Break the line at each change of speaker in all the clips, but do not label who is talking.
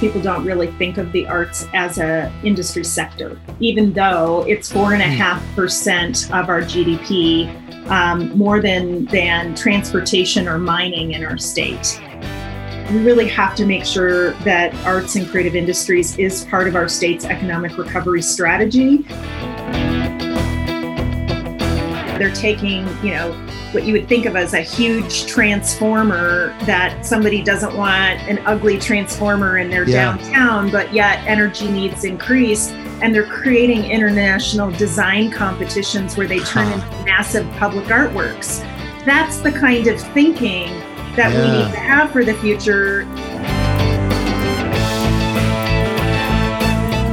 most people don't really think of the arts as a industry sector, even though it's four and a hmm. half percent of our GDP, um, more than than transportation or mining in our state. We really have to make sure that arts and creative industries is part of our state's economic recovery strategy. They're taking, you know, what you would think of as a huge transformer that somebody doesn't want an ugly transformer in their yeah. downtown, but yet energy needs increase. And they're creating international design competitions where they turn huh. into massive public artworks. That's the kind of thinking that yeah. we need to have for the future.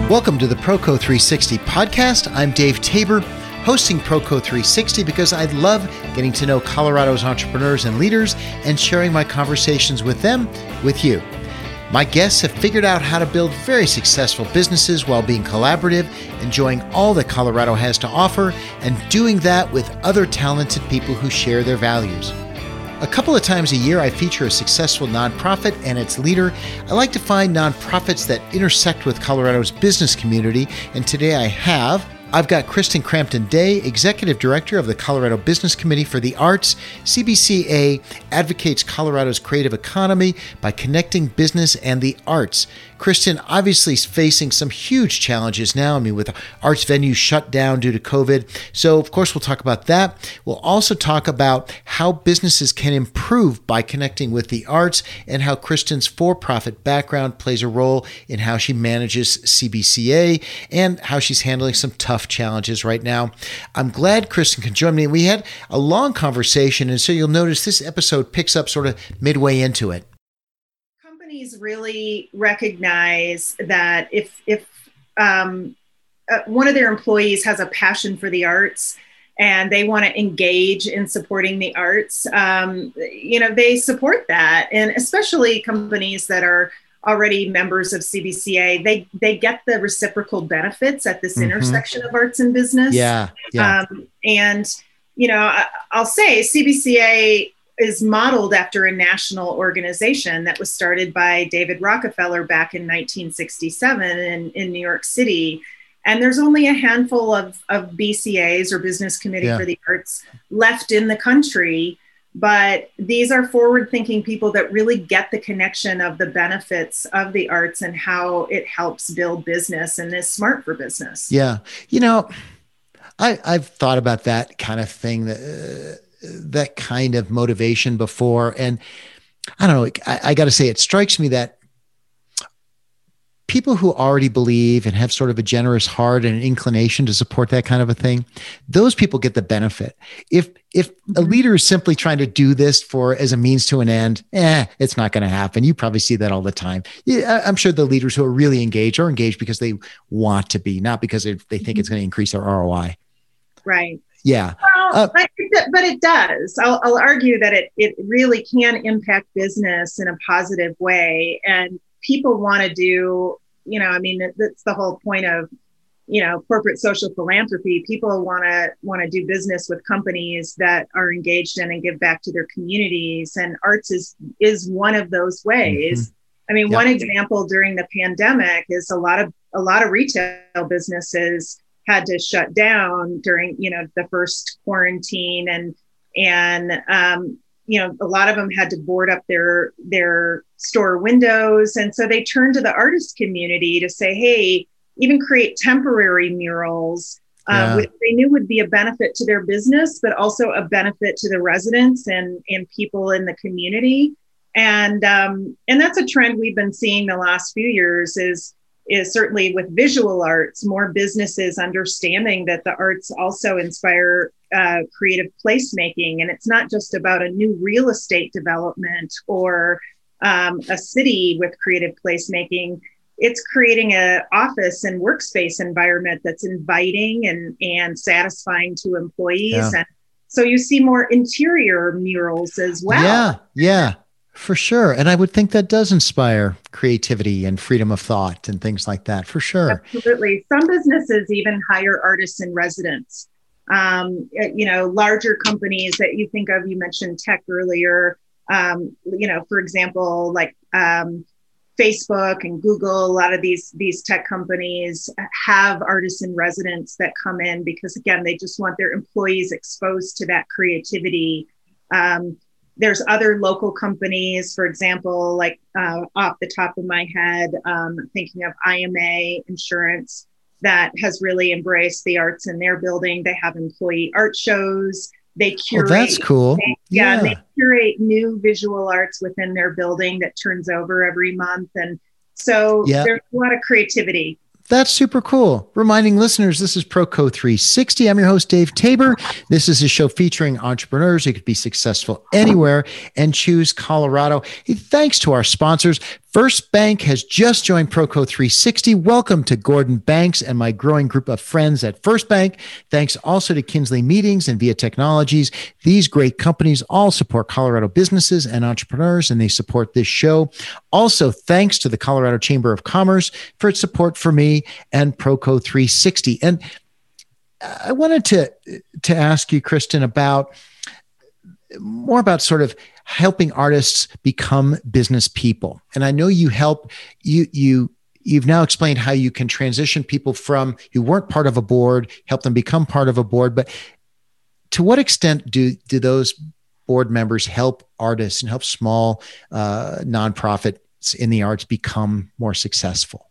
Welcome to the Proco 360 podcast. I'm Dave Tabor hosting Proco 360 because I love getting to know Colorado's entrepreneurs and leaders and sharing my conversations with them with you. My guests have figured out how to build very successful businesses while being collaborative, enjoying all that Colorado has to offer, and doing that with other talented people who share their values. A couple of times a year, I feature a successful nonprofit and its leader. I like to find nonprofits that intersect with Colorado's business community, and today I have I've got Christin Crampton Day, Executive Director of the Colorado Business Committee for the Arts. CBCA advocates Colorado's creative economy by connecting business and the arts. Christin obviously is facing some huge challenges now. I mean, with arts venues shut down due to COVID. So, of course, we'll talk about that. We'll also talk about how businesses can improve by connecting with the arts and how Christin's for profit background plays a role in how she manages CBCA and how she's handling some tough challenges right now. I'm glad Christin can join me. We had a long conversation, and so you'll notice this episode picks up sort of midway into it
companies really recognize that if if um, uh, one of their employees has a passion for the arts and they want to engage in supporting the arts, um, you know, they support that, and especially companies that are already members of CBCA, they they get the reciprocal benefits at this mm-hmm. intersection of arts and business.
Yeah, yeah. Um,
and you know, I, I'll say CBCA is modeled after a national organization that was started by David Rockefeller back in 1967 in, in New York City. And there's only a handful of, of BCAs or Business Committee yeah. for the Arts left in the country. But these are forward thinking people that really get the connection of the benefits of the arts and how it helps build business and is smart for business.
Yeah. You know, I, I've thought about that kind of thing that. Uh, that kind of motivation before. And I don't know, I, I got to say, it strikes me that people who already believe and have sort of a generous heart and an inclination to support that kind of a thing those people get the benefit if if a mm-hmm. leader is simply trying to do this for as a means to an end eh it's not going to happen you probably see that all the time yeah, i'm sure the leaders who are really engaged are engaged because they want to be not because they think it's mm-hmm. going to increase their roi
right
yeah.
Well, uh, but, it, but it does. I'll, I'll argue that it, it really can impact business in a positive way. And people want to do, you know, I mean, that's the whole point of, you know, corporate social philanthropy. People want to want to do business with companies that are engaged in and give back to their communities. And arts is is one of those ways. Mm-hmm. I mean, one example during the pandemic is a lot of a lot of retail businesses had to shut down during you know the first quarantine and and um, you know a lot of them had to board up their their store windows and so they turned to the artist community to say hey even create temporary murals uh, yeah. which they knew would be a benefit to their business but also a benefit to the residents and and people in the community and um, and that's a trend we've been seeing the last few years is is certainly with visual arts, more businesses understanding that the arts also inspire uh, creative placemaking. And it's not just about a new real estate development or um, a city with creative placemaking. It's creating an office and workspace environment that's inviting and, and satisfying to employees. Yeah. And so you see more interior murals as well.
Yeah, yeah. For sure. And I would think that does inspire creativity and freedom of thought and things like that, for sure.
Absolutely. Some businesses even hire artists in residence. Um, you know, larger companies that you think of, you mentioned tech earlier. Um, you know, for example, like um, Facebook and Google, a lot of these these tech companies have artists in residence that come in because again, they just want their employees exposed to that creativity. Um, there's other local companies, for example, like uh, off the top of my head, um, thinking of IMA Insurance that has really embraced the arts in their building. They have employee art shows. They curate.
Oh, that's cool.
They, yeah, yeah. they curate new visual arts within their building that turns over every month, and so yeah. there's a lot of creativity
that's super cool. Reminding listeners, this is Proco 360. I'm your host, Dave Tabor. This is a show featuring entrepreneurs who could be successful anywhere and choose Colorado. Thanks to our sponsors. First Bank has just joined Proco 360. Welcome to Gordon Banks and my growing group of friends at First Bank. Thanks also to Kinsley Meetings and Via Technologies. These great companies all support Colorado businesses and entrepreneurs, and they support this show. Also, thanks to the Colorado Chamber of Commerce for its support for me and Proco 360. And uh, I wanted to to ask you, Christin, about more about sort of helping artists become business people. And I know you help you you you've now explained how you can transition people from who weren't part of a board, help them become part of a board. But to what extent do do those board members help artists and help small uh, nonprofits in the arts become more successful?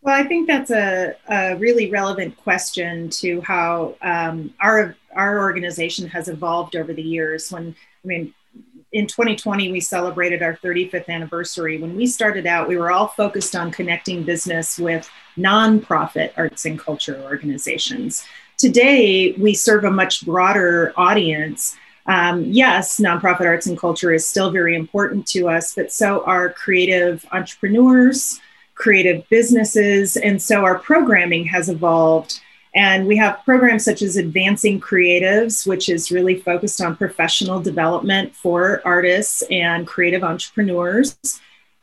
Well, I think that's a, a really relevant question to how um, our our organization has evolved over the years. When I mean, in 2020, we celebrated our 35th anniversary. When we started out, we were all focused on connecting business with nonprofit arts and culture organizations. Today, we serve a much broader audience. Um, yes, nonprofit arts and culture is still very important to us, but so are creative entrepreneurs, creative businesses, and so our programming has evolved and we have programs such as Advancing Creatives, which is really focused on professional development for artists and creative entrepreneurs.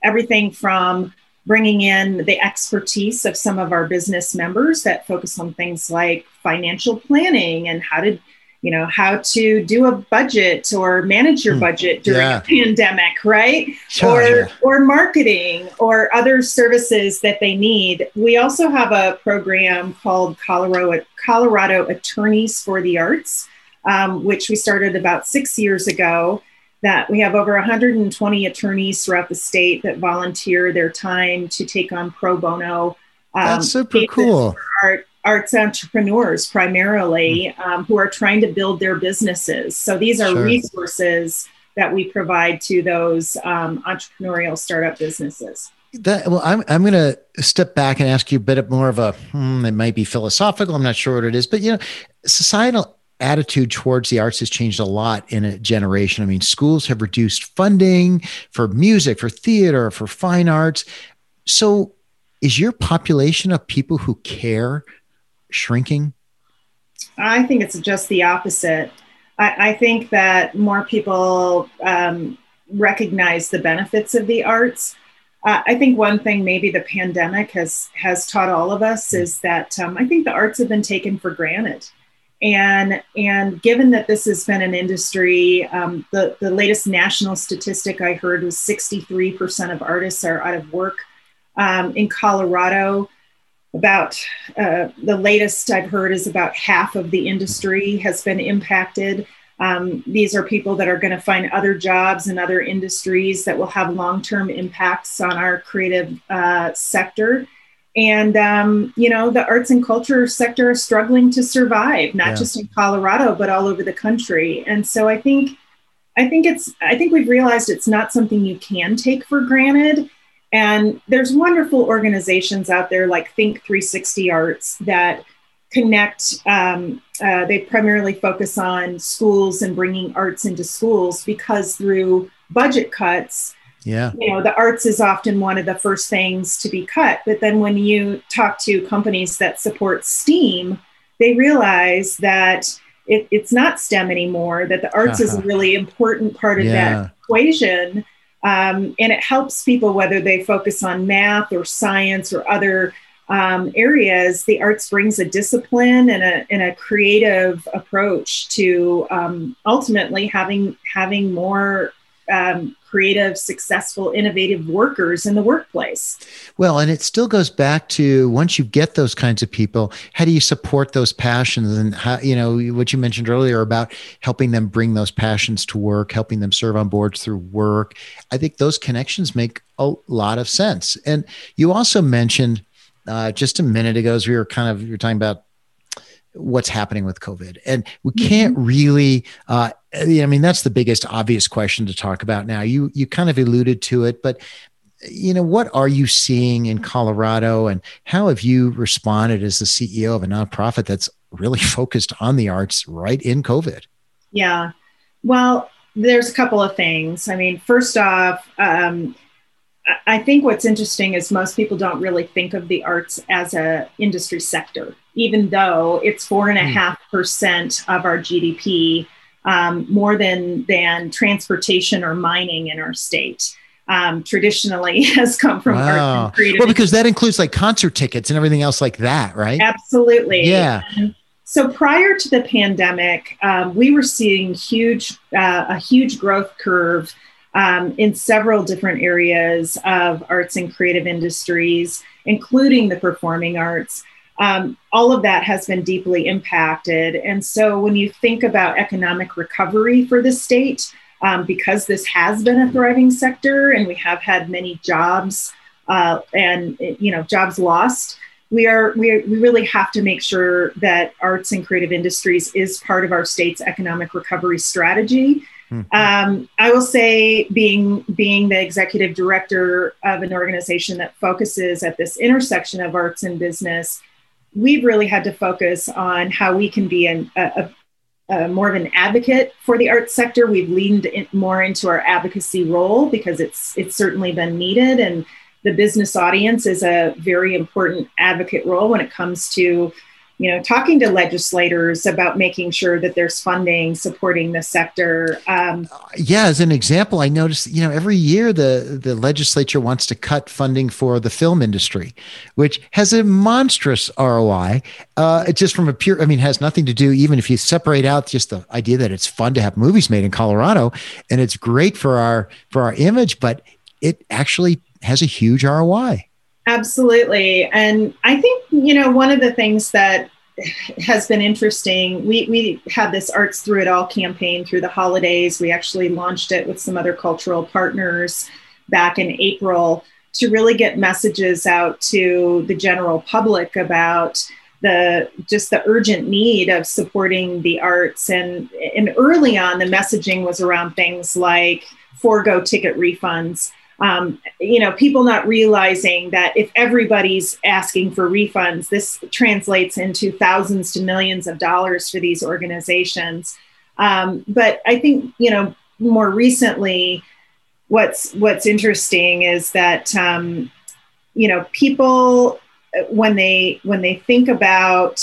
Everything from bringing in the expertise of some of our business members that focus on things like financial planning and how to you know how to do a budget or manage your hmm. budget during yeah. a pandemic right or or marketing or other services that they need we also have a program called colorado colorado attorneys for the arts um, which we started about six years ago that we have over 120 attorneys throughout the state that volunteer their time to take on pro bono
um, that's super cool
art arts entrepreneurs primarily hmm. um, who are trying to build their businesses. So these are sure. resources that we provide to those um, entrepreneurial startup businesses.
That, well, I'm, I'm going to step back and ask you a bit more of a, hmm, it might be philosophical. I'm not sure what it is, but you know, societal attitude towards the arts has changed a lot in a generation. I mean, schools have reduced funding for music, for theater, for fine arts. So, is your population of people who care shrinking?
I think it's just the opposite. I, I think that more people um, recognize the benefits of the arts. Uh, I think one thing maybe the pandemic has has taught all of us is that um, I think the arts have been taken for granted, and and given that this has been an industry, um, the the latest national statistic I heard was 63 percent of artists are out of work um, in Colorado about uh, the latest I've heard is about half of the industry has been impacted. Um, these are people that are going to find other jobs in other industries that will have long term impacts on our creative uh, sector. And, um, you know, the arts and culture sector is struggling to survive, not yeah. just in Colorado, but all over the country. And so I think. I think it's I think we've realized it's not something you can take for granted and there's wonderful organizations out there like Think 360 Arts that connect. Um, uh, they primarily focus on schools and bringing arts into schools because through budget cuts,
yeah,
you know, the arts is often one of the first things to be cut. But then when you talk to companies that support STEAM, they realize that it, it's not STEM anymore. That the arts uh-huh. is a really important part of yeah. that equation um, and it helps people whether they focus on math or science or other um, areas. The arts brings a discipline and a, and a creative approach to um, ultimately having having more um, creative, successful, innovative workers in the workplace.
Well, and it still goes back to once you get those kinds of people, how do you support those passions and how, you know, what you mentioned earlier about helping them bring those passions to work, helping them serve on boards through work. I think those connections make a lot of sense. And you also mentioned uh, just a minute ago, as we were kind of, you were talking about what's happening with COVID. And we mm-hmm. can't really, uh, I mean, that's the biggest obvious question to talk about now. You you kind of alluded to it, but you know, what are you seeing in Colorado, and how have you responded as the CEO of a nonprofit that's really focused on the arts right in COVID?
Yeah, well, there's a couple of things. I mean, first off. Um, I think what's interesting is most people don't really think of the arts as a industry sector, even though it's four and a hmm. half percent of our GDP, um, more than than transportation or mining in our state. Um, traditionally has come from wow.
arts and creative. Well, because that includes like concert tickets and everything else like that, right?
Absolutely.
Yeah.
And so prior to the pandemic, um, we were seeing huge uh, a huge growth curve um, in several different areas of arts and creative industries, including the performing arts. Um, all of that has been deeply impacted. And so when you think about economic recovery for the state, um, because this has been a thriving sector and we have had many jobs uh, and you know jobs lost, we are we, we really have to make sure that arts and creative industries is part of our state's economic recovery strategy Mm-hmm. Um, I will say, being being the executive director of an organization that focuses at this intersection of arts and business, we've really had to focus on how we can be an, a, a, more of an advocate for the arts sector. We've leaned in more into our advocacy role because it's it's certainly been needed, and the business audience is a very important advocate role when it comes to you know, talking to legislators about making sure that there's funding supporting the sector. Um,
yeah, as an example, I noticed, you know, every year the the legislature wants to cut funding for the film industry, which has a monstrous ROI. Uh, just from a pure, I mean, has nothing to do. Even if you separate out just the idea that it's fun to have movies made in Colorado, and it's great for our for our image, but it actually has a huge ROI.
Absolutely. And I think, you know, one of the things that has been interesting, we, we had this Arts Through It All campaign through the holidays. We actually launched it with some other cultural partners back in April to really get messages out to the general public about the just the urgent need of supporting the arts and and early on the messaging was around things like forego ticket refunds um, you know, people not realizing that if everybody's asking for refunds, this translates into thousands to millions of dollars for these organizations. Um, but I think, you know, more recently, what's what's interesting is that, um, you know, people when they when they think about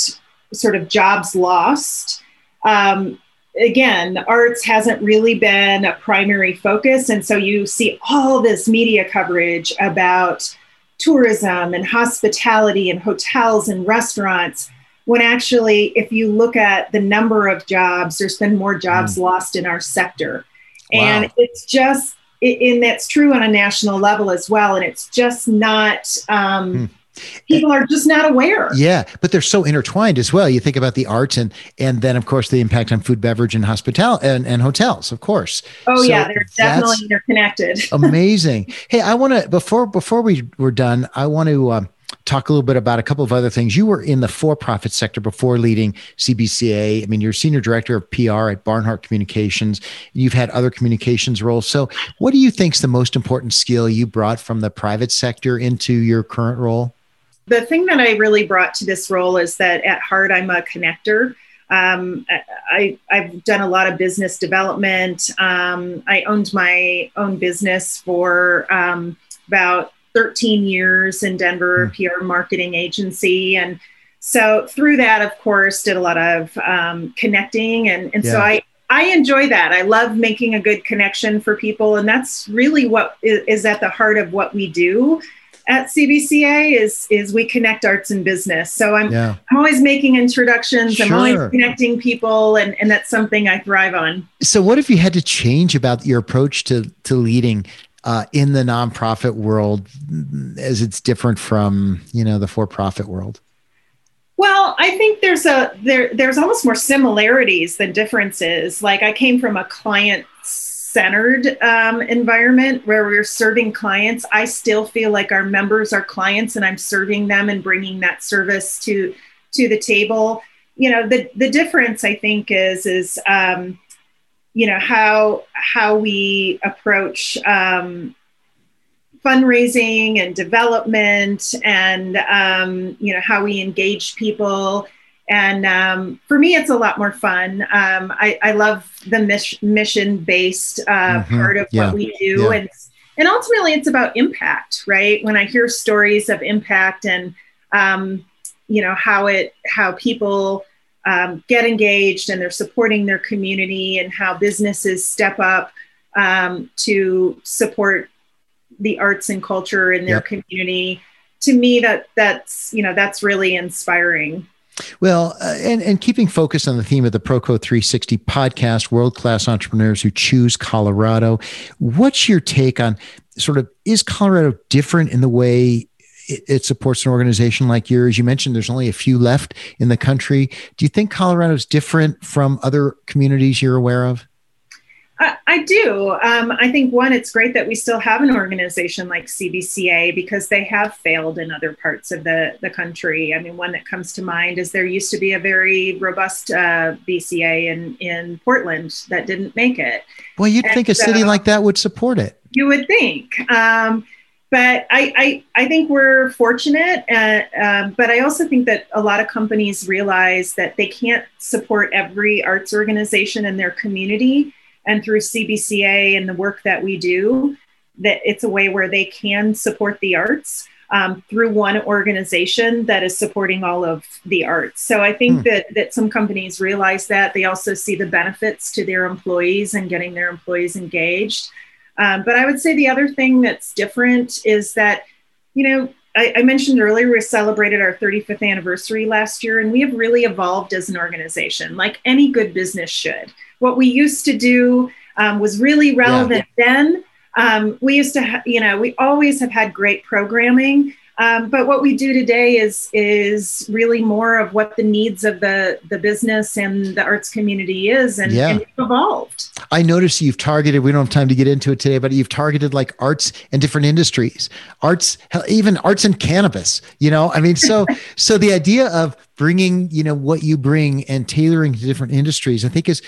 sort of jobs lost. Um, again, the arts hasn't really been a primary focus. And so you see all this media coverage about tourism and hospitality and hotels and restaurants. When actually, if you look at the number of jobs, there's been more jobs mm. lost in our sector. Wow. And it's just, and that's true on a national level as well. And it's just not, um, mm people are just not aware
yeah but they're so intertwined as well you think about the arts and and then of course the impact on food beverage and hospitality and, and hotels of course
oh so yeah they're definitely interconnected
amazing hey i want to before before we were done i want to um, talk a little bit about a couple of other things. You were in the for-profit sector before leading CBCA. I mean, you're senior director of PR at Barnhart Communications. You've had other communications roles. So, what do you think is the most important skill you brought from the private sector into your current role?
The thing that I really brought to this role is that at heart, I'm a connector. Um, I, have done a lot of business development. Um, I owned my own business for um, about 13 years in Denver, mm. PR marketing agency. And so through that, of course, did a lot of um, connecting. And, and yeah. so I, I enjoy that. I love making a good connection for people. And that's really what is at the heart of what we do at CBCA is is we connect arts and business. So I'm yeah. I'm always making introductions. Sure. I'm always connecting people, and and that's something I thrive on.
So what if you had to change about your approach to to leading? Uh, in the nonprofit world, as it's different from you know the for-profit world.
Well, I think there's a there there's almost more similarities than differences. Like I came from a client centered um, environment where we're serving clients. I still feel like our members are clients, and I'm serving them and bringing that service to to the table. You know, the the difference I think is is um, you know how how we approach um, fundraising and development and um, you know how we engage people and um, for me it's a lot more fun um, I, I, love the mission based uh, mm-hmm. part of yeah. what we do yeah. and and ultimately it's about impact right when i hear stories of impact and um, you know how it how people um, get engaged and they're supporting their community and how businesses step up um, to support the arts and culture in their yep. community to me that that's you know that's really inspiring
well, uh, and, and keeping focused on the theme of the Proco 360 podcast, world class entrepreneurs who choose Colorado, what's your take on sort of is Colorado different in the way it, it supports an organization like yours? You mentioned there's only a few left in the country. Do you think Colorado is different from other communities you're aware of?
I, do. Um, I think one, it's great that we still have an organization like CBCA because they have failed in other parts of the, the country. I mean, one that comes to mind is there used to be a very robust uh, BCA in, in Portland that didn't make it.
Well, you'd and think a so, city like that would support it.
You would think. Um, but I, I, I, think we're fortunate. Uh, um, but I also think that a lot of companies realize that they can't support every arts organization in their community and through CBCA and the work that we do, that it's a way where they can support the arts um, through one organization that is supporting all of the arts. So I think hmm. that that some companies realize that they also see the benefits to their employees and getting their employees engaged. Um, but I would say the other thing that's different is that, you know, I, I, mentioned earlier we celebrated our 35th anniversary last year, and we have really evolved as an organization, like any good business should what we used to do um, was really relevant yeah. then. Um, we used to, ha- you know, we always have had great programming. Um, but what we do today is is really more of what the needs of the the business and the arts community is, and, yeah. and evolved.
I notice you've targeted. We don't have time to get into it today, but you've targeted like arts and different industries, arts, even arts and cannabis. You know, I mean, so so the idea of bringing you know what you bring and tailoring to different industries, I think is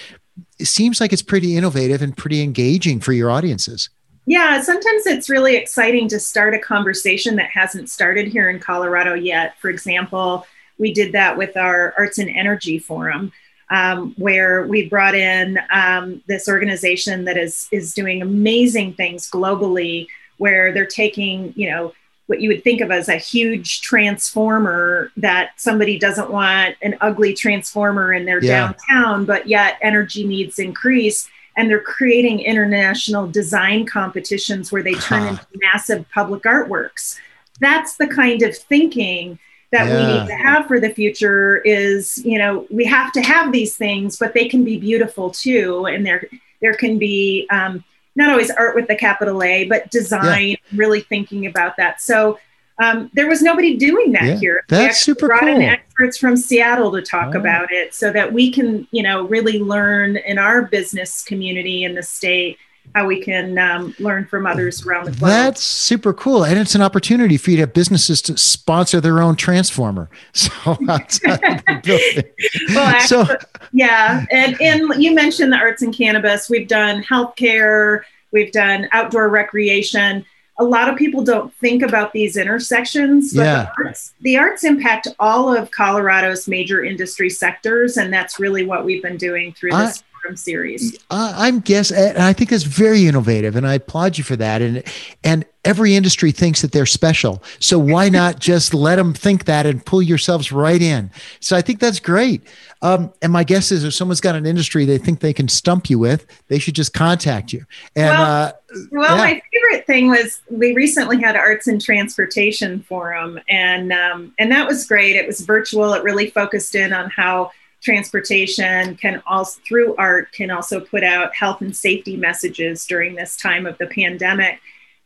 it seems like it's pretty innovative and pretty engaging for your audiences.
Yeah, sometimes it's really exciting to start a conversation that hasn't started here in Colorado yet. For example, we did that with our Arts and Energy Forum, um, where we brought in um, this organization that is is doing amazing things globally, where they're taking you know what you would think of as a huge transformer that somebody doesn't want an ugly transformer in their yeah. downtown, but yet energy needs increase. And they're creating international design competitions where they turn into massive public artworks. That's the kind of thinking that yeah. we need to have for the future is, you know, we have to have these things, but they can be beautiful too. And there, there can be um, not always art with the capital A, but design, yeah. really thinking about that. So um, there was nobody doing that yeah, here.
That's super
brought
cool.
in experts from Seattle to talk oh. about it so that we can, you know, really learn in our business community in the state how we can um, learn from others around the globe.
That's super cool, and it's an opportunity for you to have businesses to sponsor their own transformer. So outside
the well, actually, so yeah, and, and you mentioned the arts and cannabis. We've done healthcare. We've done outdoor recreation. A lot of people don't think about these intersections, but yeah. the, arts, the arts impact all of Colorado's major industry sectors, and that's really what we've been doing through this from series.
Uh, I'm guess, and I think that's very innovative, and I applaud you for that. And and every industry thinks that they're special, so why not just let them think that and pull yourselves right in? So I think that's great. Um, and my guess is if someone's got an industry they think they can stump you with, they should just contact you. And
well,
uh,
well yeah. my favorite thing was we recently had Arts and Transportation Forum, and um, and that was great. It was virtual. It really focused in on how transportation can also through art can also put out health and safety messages during this time of the pandemic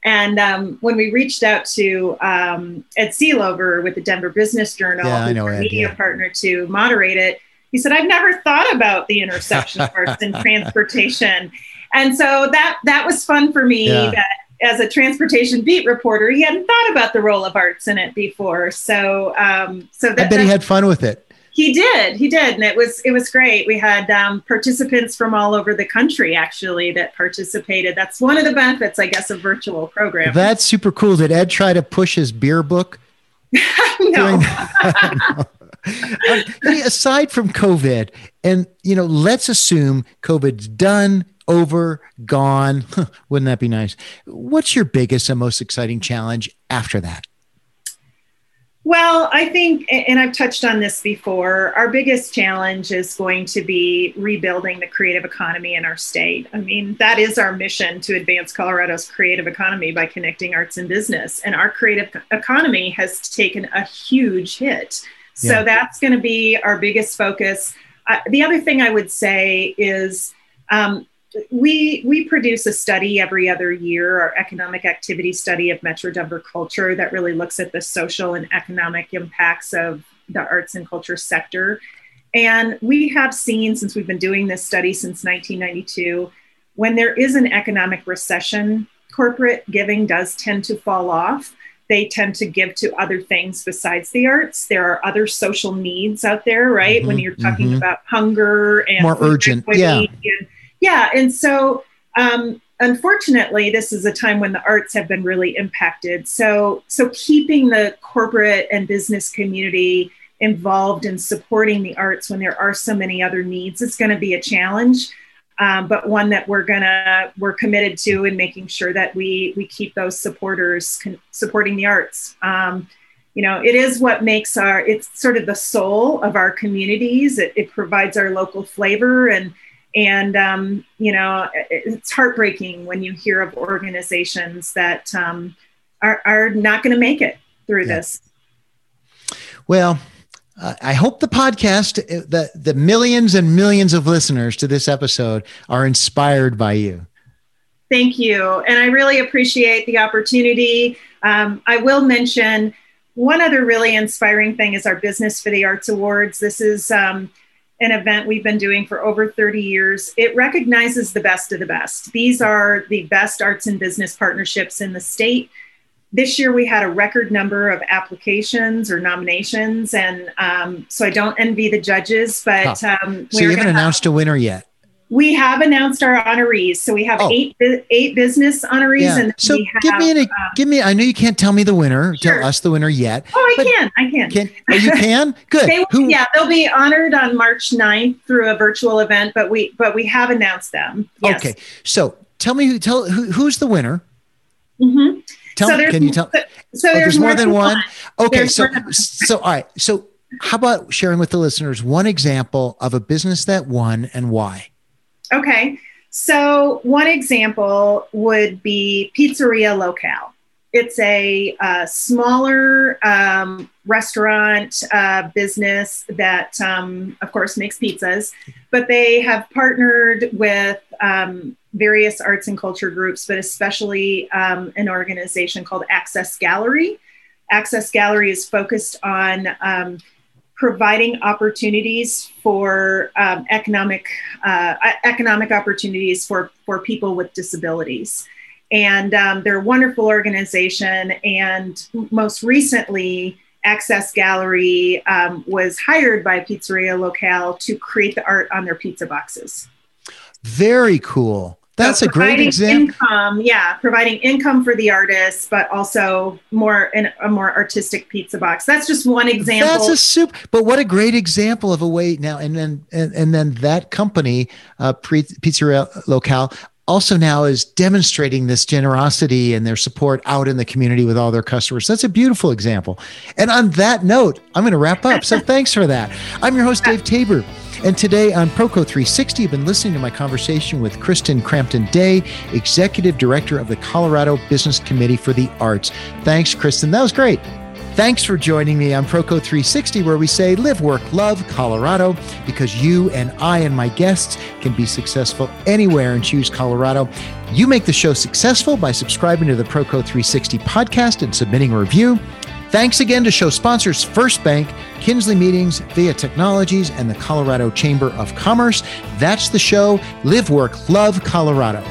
and um, when we reached out to um, ed Sealover with the denver business journal
yeah, know Ed,
media
yeah.
partner to moderate it he said i've never thought about the intersection of arts and transportation and so that that was fun for me yeah. that as a transportation beat reporter, he hadn't thought about the role of arts in it before. So, um, so
that, I bet he had fun with it.
He did, he did, and it was it was great. We had um, participants from all over the country actually that participated. That's one of the benefits, I guess, of virtual programs.
That's super cool. Did Ed try to push his beer book?
no.
um, aside from COVID, and you know, let's assume COVID's done, over, gone. Wouldn't that be nice? What's your biggest and most exciting challenge after that?
Well, I think, and I've touched on this before, our biggest challenge is going to be rebuilding the creative economy in our state. I mean, that is our mission to advance Colorado's creative economy by connecting arts and business. And our creative economy has taken a huge hit. So yeah. that's going to be our biggest focus. Uh, the other thing I would say is um, we we produce a study every other year, our economic activity study of Metro Denver culture that really looks at the social and economic impacts of the arts and culture sector. And we have seen since we've been doing this study since 1992, when there is an economic recession, corporate giving does tend to fall off. They tend to give to other things besides the arts. There are other social needs out there, right? Mm-hmm, when you're talking mm-hmm. about hunger and
more urgent, yeah. And,
yeah and so um, unfortunately this is a time when the arts have been really impacted. So so keeping the corporate and business community involved in supporting the arts when there are so many other needs is going to be a challenge um, but one that we're gonna we're committed to in making sure that we we keep those supporters con- supporting the arts. Um, you know it is what makes our it's sort of the soul of our communities. It, it provides our local flavor and and um, you know it's heartbreaking when you hear of organizations that um, are, are not going to make it through yeah. this.
Well uh, i hope the podcast uh, the, the millions and millions of listeners to this episode are inspired by you.
Thank you. And i really appreciate the opportunity. Um, i will mention one other really inspiring thing is our business for the arts awards. This is um, an event we've been doing for over 30 years. It recognizes the best of the best. These are the best arts and business partnerships in the state. This year we had a record number of applications or nominations, and um, so I don't envy the judges. But um,
so you haven't announced have, a winner yet.
We have announced our honorees. So we have oh. eight eight business honorees, yeah. and
so
have,
give me an, uh, give me. I know you can't tell me the winner.
Sure.
Tell us the winner yet.
Oh, I can. I can.
Can oh, you can? Good.
they, Who? Yeah, they'll be honored on March 9th through a virtual event, but we but we have announced them. Yes.
Okay. So tell me who tell who, who's the winner.
Mm-hmm.
Tell
so
me, can you tell?
So, so
oh,
there's,
more, than one. one. Okay,
there's
so so all right. So how about sharing with the listeners one example of a business that won and why?
Okay. So, one example would be Pizzeria Locale. It's a, a smaller um, restaurant uh, business that, um, of course, makes pizzas, but they have partnered with um, various arts and culture groups, but especially um, an organization called Access Gallery. Access Gallery is focused on um, providing opportunities for um, economic uh, economic opportunities for for people with disabilities. And um, they're a wonderful organization and most recently access gallery um, was hired by pizzeria locale to create the art on their pizza boxes.
Very cool That's so a great example.
Income, yeah, providing income for the artists, but also more in a more artistic pizza box. That's just one example.
That's a super. But what a great example of a way now. And then and, and then that company, uh, Pizzeria Locale, also now is demonstrating this generosity and their support out in the community with all their customers. That's a beautiful example. And on that note, I'm going to wrap up. So thanks for that. I'm your host, Dave Tabor. And today on Proco 360, I've been listening to my conversation with Christin Crampton Day, Executive Director of the Colorado Business Committee for the Arts. Thanks, Christin. That was great. Thanks for joining me on Proco 360, where we say live, work, love Colorado, because you and I and my guests can be successful anywhere and choose Colorado. You make the show successful by subscribing to the Proco 360 podcast and submitting a review. Thanks again to show sponsors First Bank, Kinsley Meetings, Via Technologies, and the Colorado Chamber of Commerce. That's the show. Live, work, love Colorado.